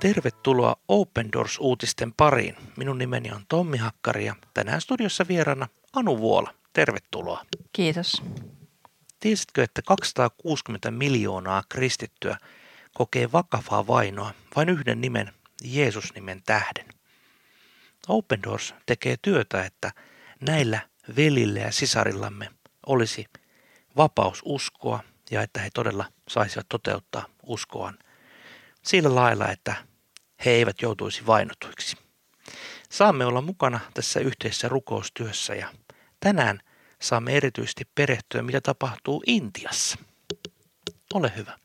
Tervetuloa Open Doors-uutisten pariin. Minun nimeni on Tommi Hakkari ja tänään studiossa vieraana Anu Vuola. Tervetuloa. Kiitos. Tiesitkö, että 260 miljoonaa kristittyä kokee vakavaa vainoa vain yhden nimen, Jeesus-nimen tähden? Open Doors tekee työtä, että näillä velillä ja sisarillamme olisi vapaus uskoa ja että he todella saisivat toteuttaa uskoaan sillä lailla, että he eivät joutuisi vainotuiksi. Saamme olla mukana tässä yhteisessä rukoustyössä ja tänään saamme erityisesti perehtyä, mitä tapahtuu Intiassa. Ole hyvä.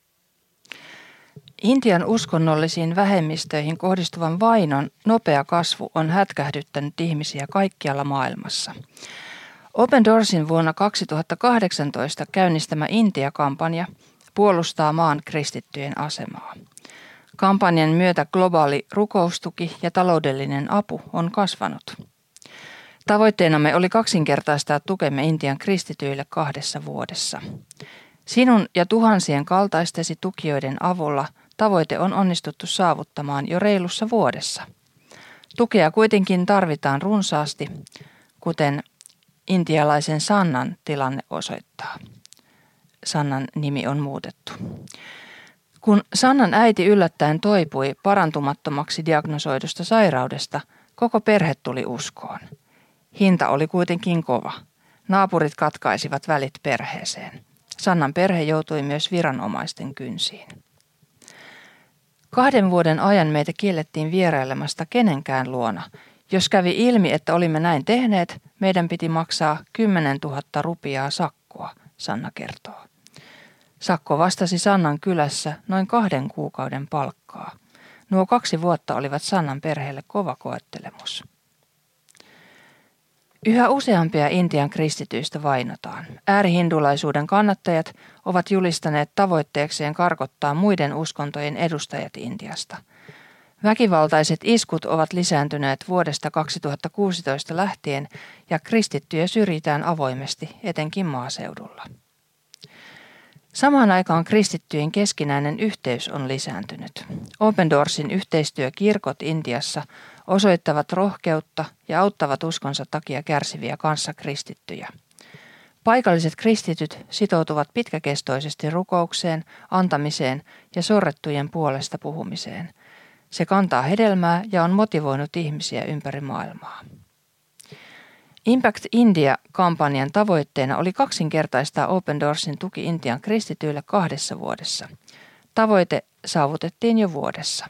Intian uskonnollisiin vähemmistöihin kohdistuvan vainon nopea kasvu on hätkähdyttänyt ihmisiä kaikkialla maailmassa. Open Doorsin vuonna 2018 käynnistämä Intia-kampanja puolustaa maan kristittyjen asemaa. Kampanjan myötä globaali rukoustuki ja taloudellinen apu on kasvanut. Tavoitteenamme oli kaksinkertaistaa tukemme Intian kristityille kahdessa vuodessa. Sinun ja tuhansien kaltaistesi tukijoiden avulla tavoite on onnistuttu saavuttamaan jo reilussa vuodessa. Tukea kuitenkin tarvitaan runsaasti, kuten intialaisen Sannan tilanne osoittaa. Sannan nimi on muutettu. Kun Sannan äiti yllättäen toipui parantumattomaksi diagnosoidusta sairaudesta, koko perhe tuli uskoon. Hinta oli kuitenkin kova. Naapurit katkaisivat välit perheeseen. Sannan perhe joutui myös viranomaisten kynsiin. Kahden vuoden ajan meitä kiellettiin vierailemasta kenenkään luona. Jos kävi ilmi, että olimme näin tehneet, meidän piti maksaa 10 000 rupiaa sakkoa, Sanna kertoo. Sakko vastasi Sannan kylässä noin kahden kuukauden palkkaa. Nuo kaksi vuotta olivat Sannan perheelle kova koettelemus. Yhä useampia Intian kristityistä vainotaan. Äärihindulaisuuden kannattajat ovat julistaneet tavoitteekseen karkottaa muiden uskontojen edustajat Intiasta. Väkivaltaiset iskut ovat lisääntyneet vuodesta 2016 lähtien ja kristittyjä syrjitään avoimesti, etenkin maaseudulla. Samaan aikaan kristittyjen keskinäinen yhteys on lisääntynyt. Open Doorsin yhteistyökirkot Intiassa osoittavat rohkeutta ja auttavat uskonsa takia kärsiviä kanssakristittyjä. Paikalliset kristityt sitoutuvat pitkäkestoisesti rukoukseen, antamiseen ja sorrettujen puolesta puhumiseen. Se kantaa hedelmää ja on motivoinut ihmisiä ympäri maailmaa. Impact India-kampanjan tavoitteena oli kaksinkertaistaa Open Doorsin tuki Intian kristityille kahdessa vuodessa. Tavoite saavutettiin jo vuodessa.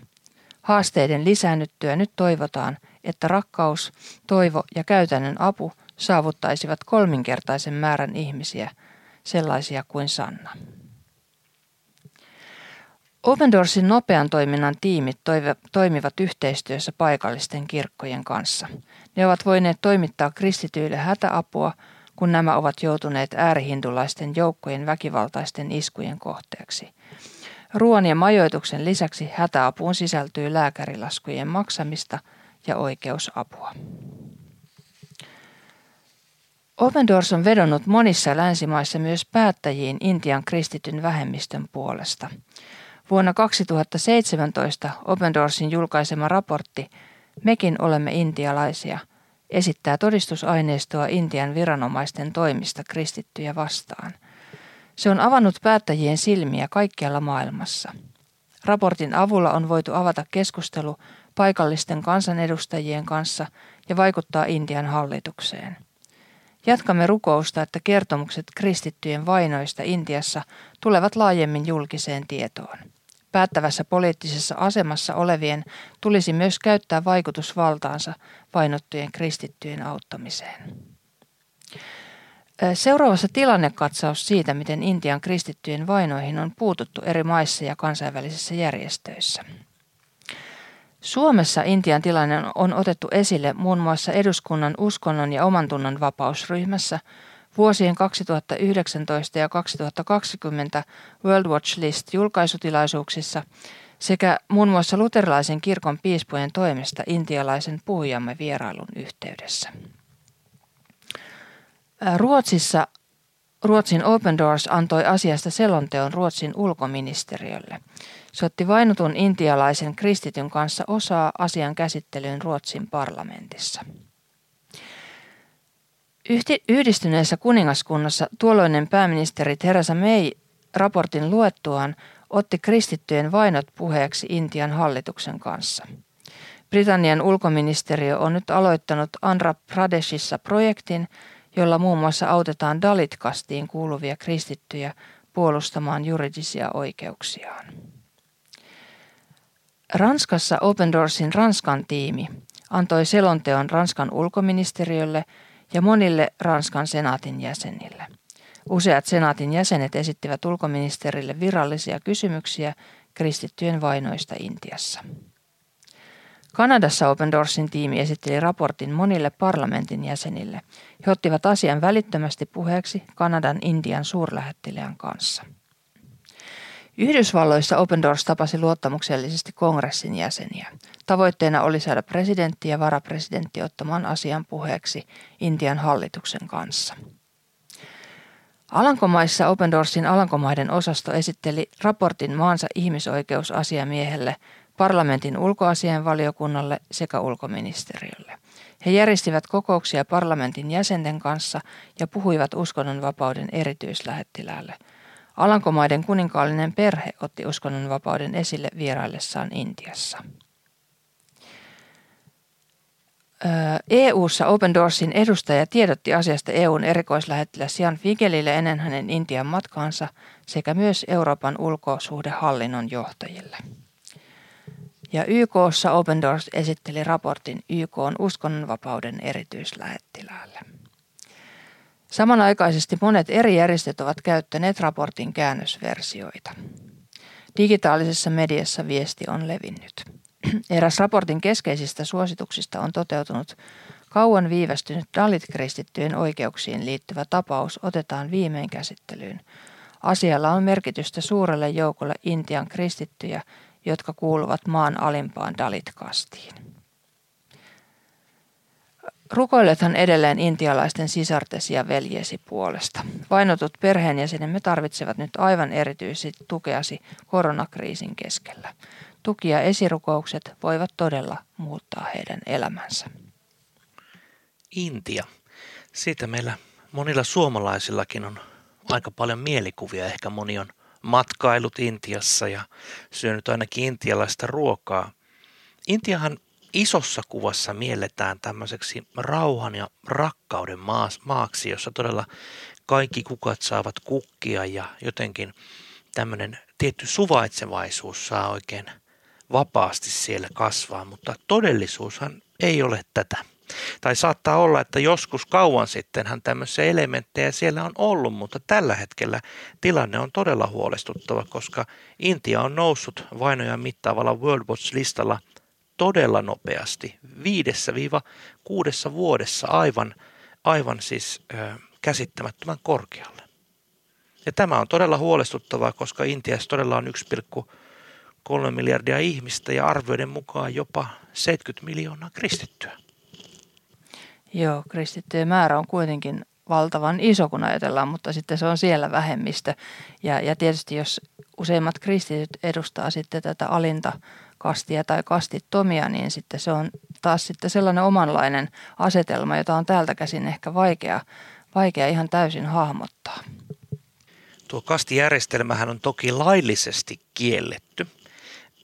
Haasteiden lisäännyttyä nyt toivotaan, että rakkaus, toivo ja käytännön apu saavuttaisivat kolminkertaisen määrän ihmisiä, sellaisia kuin Sanna. Open Doorsin nopean toiminnan tiimit toimivat yhteistyössä paikallisten kirkkojen kanssa. Ne ovat voineet toimittaa kristityille hätäapua, kun nämä ovat joutuneet äärihindulaisten joukkojen väkivaltaisten iskujen kohteeksi. Ruoan ja majoituksen lisäksi hätäapuun sisältyy lääkärilaskujen maksamista ja oikeusapua. Open Doors on vedonnut monissa länsimaissa myös päättäjiin Intian kristityn vähemmistön puolesta. Vuonna 2017 Open Doorsin julkaisema raportti Mekin olemme intialaisia esittää todistusaineistoa Intian viranomaisten toimista kristittyjä vastaan. Se on avannut päättäjien silmiä kaikkialla maailmassa. Raportin avulla on voitu avata keskustelu paikallisten kansanedustajien kanssa ja vaikuttaa Intian hallitukseen. Jatkamme rukousta, että kertomukset kristittyjen vainoista Intiassa tulevat laajemmin julkiseen tietoon. Päättävässä poliittisessa asemassa olevien tulisi myös käyttää vaikutusvaltaansa vainottujen kristittyjen auttamiseen. Seuraavassa tilannekatsaus siitä, miten Intian kristittyjen vainoihin on puututtu eri maissa ja kansainvälisissä järjestöissä. Suomessa Intian tilanne on otettu esille muun muassa eduskunnan uskonnon ja omantunnon vapausryhmässä vuosien 2019 ja 2020 World Watch List julkaisutilaisuuksissa sekä muun muassa luterilaisen kirkon piispojen toimesta intialaisen puhujamme vierailun yhteydessä. Ruotsissa Ruotsin Open Doors antoi asiasta selonteon Ruotsin ulkoministeriölle. Se otti vainotun intialaisen kristityn kanssa osaa asian käsittelyyn Ruotsin parlamentissa. Yhdistyneessä kuningaskunnassa tuolloinen pääministeri Theresa May raportin luettuaan otti kristittyjen vainot puheeksi Intian hallituksen kanssa. Britannian ulkoministeriö on nyt aloittanut Andhra Pradeshissa projektin, jolla muun muassa autetaan Dalit-kastiin kuuluvia kristittyjä puolustamaan juridisia oikeuksiaan. Ranskassa Open Doorsin Ranskan tiimi antoi selonteon Ranskan ulkoministeriölle ja monille Ranskan senaatin jäsenille. Useat senaatin jäsenet esittivät ulkoministerille virallisia kysymyksiä kristittyjen vainoista Intiassa. Kanadassa Open Doorsin tiimi esitteli raportin monille parlamentin jäsenille. He ottivat asian välittömästi puheeksi Kanadan Indian suurlähettilään kanssa. Yhdysvalloissa Open Doors tapasi luottamuksellisesti kongressin jäseniä. Tavoitteena oli saada presidentti ja varapresidentti ottamaan asian puheeksi Intian hallituksen kanssa. Alankomaissa Open Doorsin Alankomaiden osasto esitteli raportin maansa ihmisoikeusasiamiehelle, parlamentin ulkoasianvaliokunnalle sekä ulkoministeriölle. He järjestivät kokouksia parlamentin jäsenten kanssa ja puhuivat uskonnonvapauden erityislähettiläälle. Alankomaiden kuninkaallinen perhe otti uskonnonvapauden esille vieraillessaan Intiassa. EU-ssa Open Doorsin edustaja tiedotti asiasta EUn erikoislähettiläs Jan Figelille ennen hänen Intian matkaansa sekä myös Euroopan ulkosuhdehallinnon johtajille. Ja YKssa Open Doors esitteli raportin YK on uskonnonvapauden erityislähettiläälle. Samanaikaisesti monet eri järjestöt ovat käyttäneet raportin käännösversioita. Digitaalisessa mediassa viesti on levinnyt. Eräs raportin keskeisistä suosituksista on toteutunut kauan viivästynyt Dalit-kristittyjen oikeuksiin liittyvä tapaus otetaan viimein käsittelyyn. Asialla on merkitystä suurelle joukolle Intian kristittyjä, jotka kuuluvat maan alimpaan Dalit-kastiin. Rukoilethan edelleen intialaisten sisartesi ja veljesi puolesta. Vainotut perheenjäsenemme tarvitsevat nyt aivan erityisesti tukeasi koronakriisin keskellä. Tuki ja esirukoukset voivat todella muuttaa heidän elämänsä. Intia. Siitä meillä monilla suomalaisillakin on aika paljon mielikuvia. Ehkä moni on matkailut Intiassa ja syönyt ainakin intialaista ruokaa. Intiahan isossa kuvassa mielletään tämmöiseksi rauhan ja rakkauden maaksi, jossa todella kaikki kukat saavat kukkia ja jotenkin tämmöinen tietty suvaitsevaisuus saa oikein vapaasti siellä kasvaa, mutta todellisuushan ei ole tätä. Tai saattaa olla, että joskus kauan sittenhän tämmöisiä elementtejä siellä on ollut, mutta tällä hetkellä tilanne on todella huolestuttava, koska Intia on noussut vainoja mittaavalla World Watch-listalla todella nopeasti, viidessä viiva kuudessa vuodessa aivan, aivan siis ö, käsittämättömän korkealle. Ja tämä on todella huolestuttavaa, koska Intiassa todella on 1,3 miljardia ihmistä ja arvioiden mukaan jopa 70 miljoonaa kristittyä. Joo, kristittyjen määrä on kuitenkin valtavan iso, kun ajatellaan, mutta sitten se on siellä vähemmistö. Ja, ja tietysti jos useimmat kristityt edustaa sitten tätä alinta kastia tai kastittomia, niin sitten se on taas sitten sellainen omanlainen asetelma, jota on täältä käsin ehkä vaikea, vaikea ihan täysin hahmottaa. Tuo kastijärjestelmähän on toki laillisesti kielletty,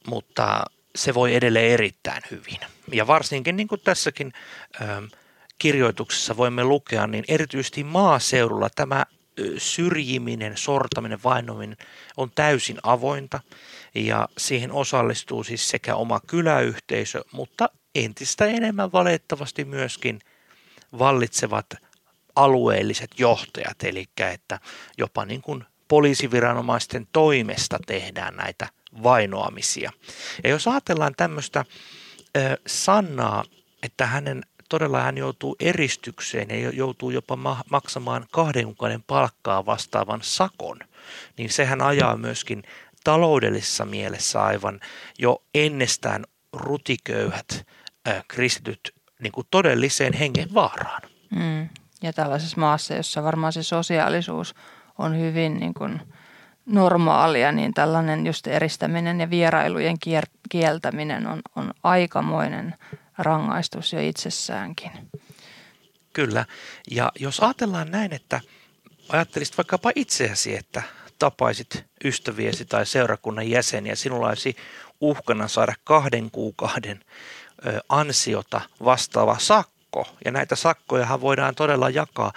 mutta se voi edelleen erittäin hyvin. Ja varsinkin niin kuin tässäkin ähm, kirjoituksessa voimme lukea, niin erityisesti maaseudulla tämä syrjiminen, sortaminen, vainominen on täysin avointa ja siihen osallistuu siis sekä oma kyläyhteisö, mutta entistä enemmän valitettavasti myöskin vallitsevat alueelliset johtajat, eli että jopa niin kuin poliisiviranomaisten toimesta tehdään näitä vainoamisia. Ja jos ajatellaan tämmöistä ö, Sannaa, että hänen todella hän joutuu eristykseen ja joutuu jopa maksamaan kahden kuukauden palkkaa vastaavan sakon, niin sehän ajaa myöskin taloudellisessa mielessä aivan jo ennestään rutiköyhät äh, kristityt niin kuin todelliseen hengen vaaraan. Mm. Ja tällaisessa maassa, jossa varmaan se sosiaalisuus on hyvin niin kuin normaalia, niin tällainen just eristäminen ja vierailujen kieltäminen on, on aikamoinen rangaistus jo itsessäänkin. Kyllä. Ja jos ajatellaan näin, että ajattelisit vaikkapa itseäsi, että tapaisit ystäviesi tai seurakunnan jäseniä, sinulla olisi uhkana saada kahden kuukauden ansiota vastaava sakko sakko. Ja näitä sakkojahan voidaan todella jakaa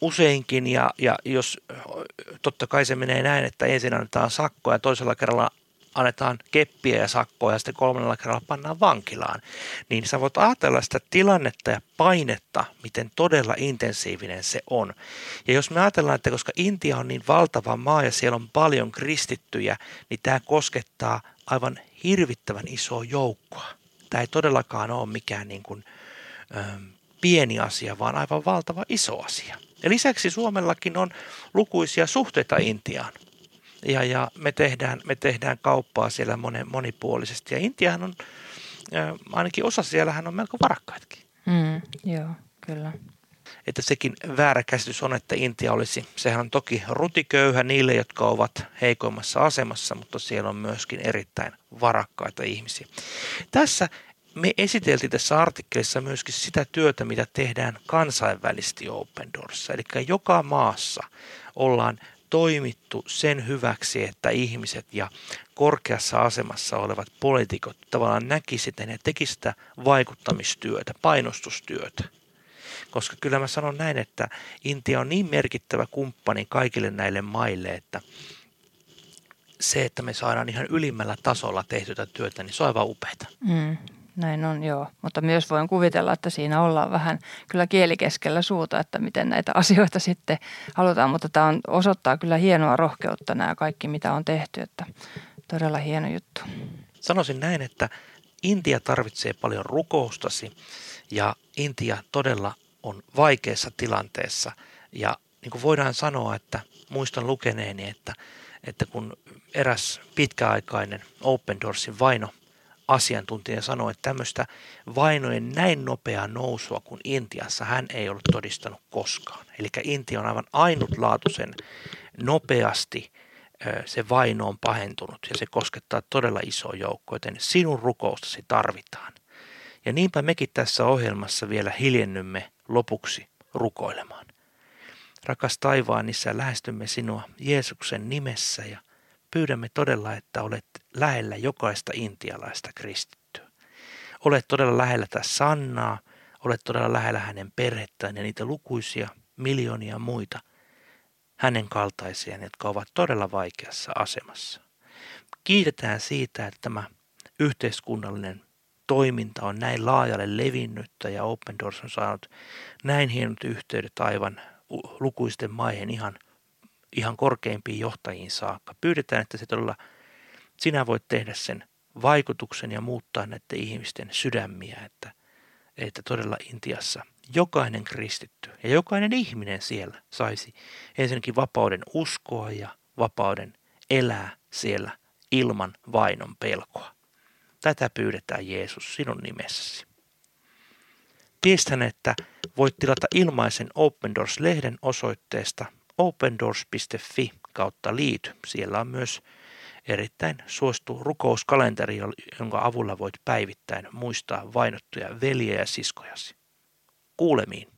useinkin ja, ja jos totta kai se menee näin, että ensin annetaan sakkoa ja toisella kerralla annetaan keppiä ja sakkoa ja sitten kolmannella kerralla pannaan vankilaan, niin sä voit ajatella sitä tilannetta ja painetta, miten todella intensiivinen se on. Ja jos me ajatellaan, että koska Intia on niin valtava maa ja siellä on paljon kristittyjä, niin tämä koskettaa aivan hirvittävän isoa joukkoa. Tämä ei todellakaan ole mikään niin kuin – pieni asia, vaan aivan valtava iso asia. Ja lisäksi Suomellakin on lukuisia suhteita Intiaan. Ja, ja me, tehdään, me tehdään kauppaa siellä monen, monipuolisesti. Ja Intiahan on, ainakin osa siellähän on melko varakkaitkin. Mm, joo, kyllä. Että sekin väärä käsitys on, että Intia olisi, sehän on toki rutiköyhä niille, jotka ovat heikoimmassa asemassa, mutta siellä on myöskin erittäin varakkaita ihmisiä. Tässä me esiteltiin tässä artikkelissa myöskin sitä työtä, mitä tehdään kansainvälisesti Open Doors. Eli joka maassa ollaan toimittu sen hyväksi, että ihmiset ja korkeassa asemassa olevat poliitikot tavallaan näkisivät ja tekisivät vaikuttamistyötä, painostustyötä. Koska kyllä mä sanon näin, että Intia on niin merkittävä kumppani kaikille näille maille, että se, että me saadaan ihan ylimmällä tasolla tehtyä työtä, niin se on aivan upeata. Mm, näin on, joo. Mutta myös voin kuvitella, että siinä ollaan vähän kyllä kielikeskellä suuta, että miten näitä asioita sitten halutaan. Mutta tämä on, osoittaa kyllä hienoa rohkeutta nämä kaikki, mitä on tehty, että todella hieno juttu. Sanoisin näin, että Intia tarvitsee paljon rukoustasi ja Intia todella on vaikeassa tilanteessa. Ja niin kuin voidaan sanoa, että muistan lukeneeni, että, että kun eräs pitkäaikainen Open Doorsin vaino asiantuntija sanoi, että tämmöistä vainojen näin nopeaa nousua kuin Intiassa hän ei ollut todistanut koskaan. Eli Intia on aivan ainutlaatuisen nopeasti se vaino on pahentunut ja se koskettaa todella iso joukko, joten sinun rukoustasi tarvitaan. Ja niinpä mekin tässä ohjelmassa vielä hiljennymme lopuksi rukoilemaan. Rakas taivaan isä, lähestymme sinua Jeesuksen nimessä ja pyydämme todella, että olet lähellä jokaista intialaista kristittyä. Olet todella lähellä tätä Sannaa, olet todella lähellä hänen perhettään ja niitä lukuisia miljoonia muita hänen kaltaisia, jotka ovat todella vaikeassa asemassa. Kiitetään siitä, että tämä yhteiskunnallinen toiminta on näin laajalle levinnyttä ja Open Doors on saanut näin hienot yhteydet aivan lukuisten maihin ihan, ihan korkeimpiin johtajiin saakka. Pyydetään, että se todella sinä voit tehdä sen vaikutuksen ja muuttaa näiden ihmisten sydämiä, että, että todella Intiassa jokainen kristitty ja jokainen ihminen siellä saisi ensinnäkin vapauden uskoa ja vapauden elää siellä ilman vainon pelkoa. Tätä pyydetään Jeesus sinun nimessäsi. Tiestän, että voit tilata ilmaisen Open Doors-lehden osoitteesta opendoors.fi kautta liity. Siellä on myös erittäin suosittu rukouskalenteri, jonka avulla voit päivittäin muistaa vainottuja veljiä ja siskojasi. Kuulemiin.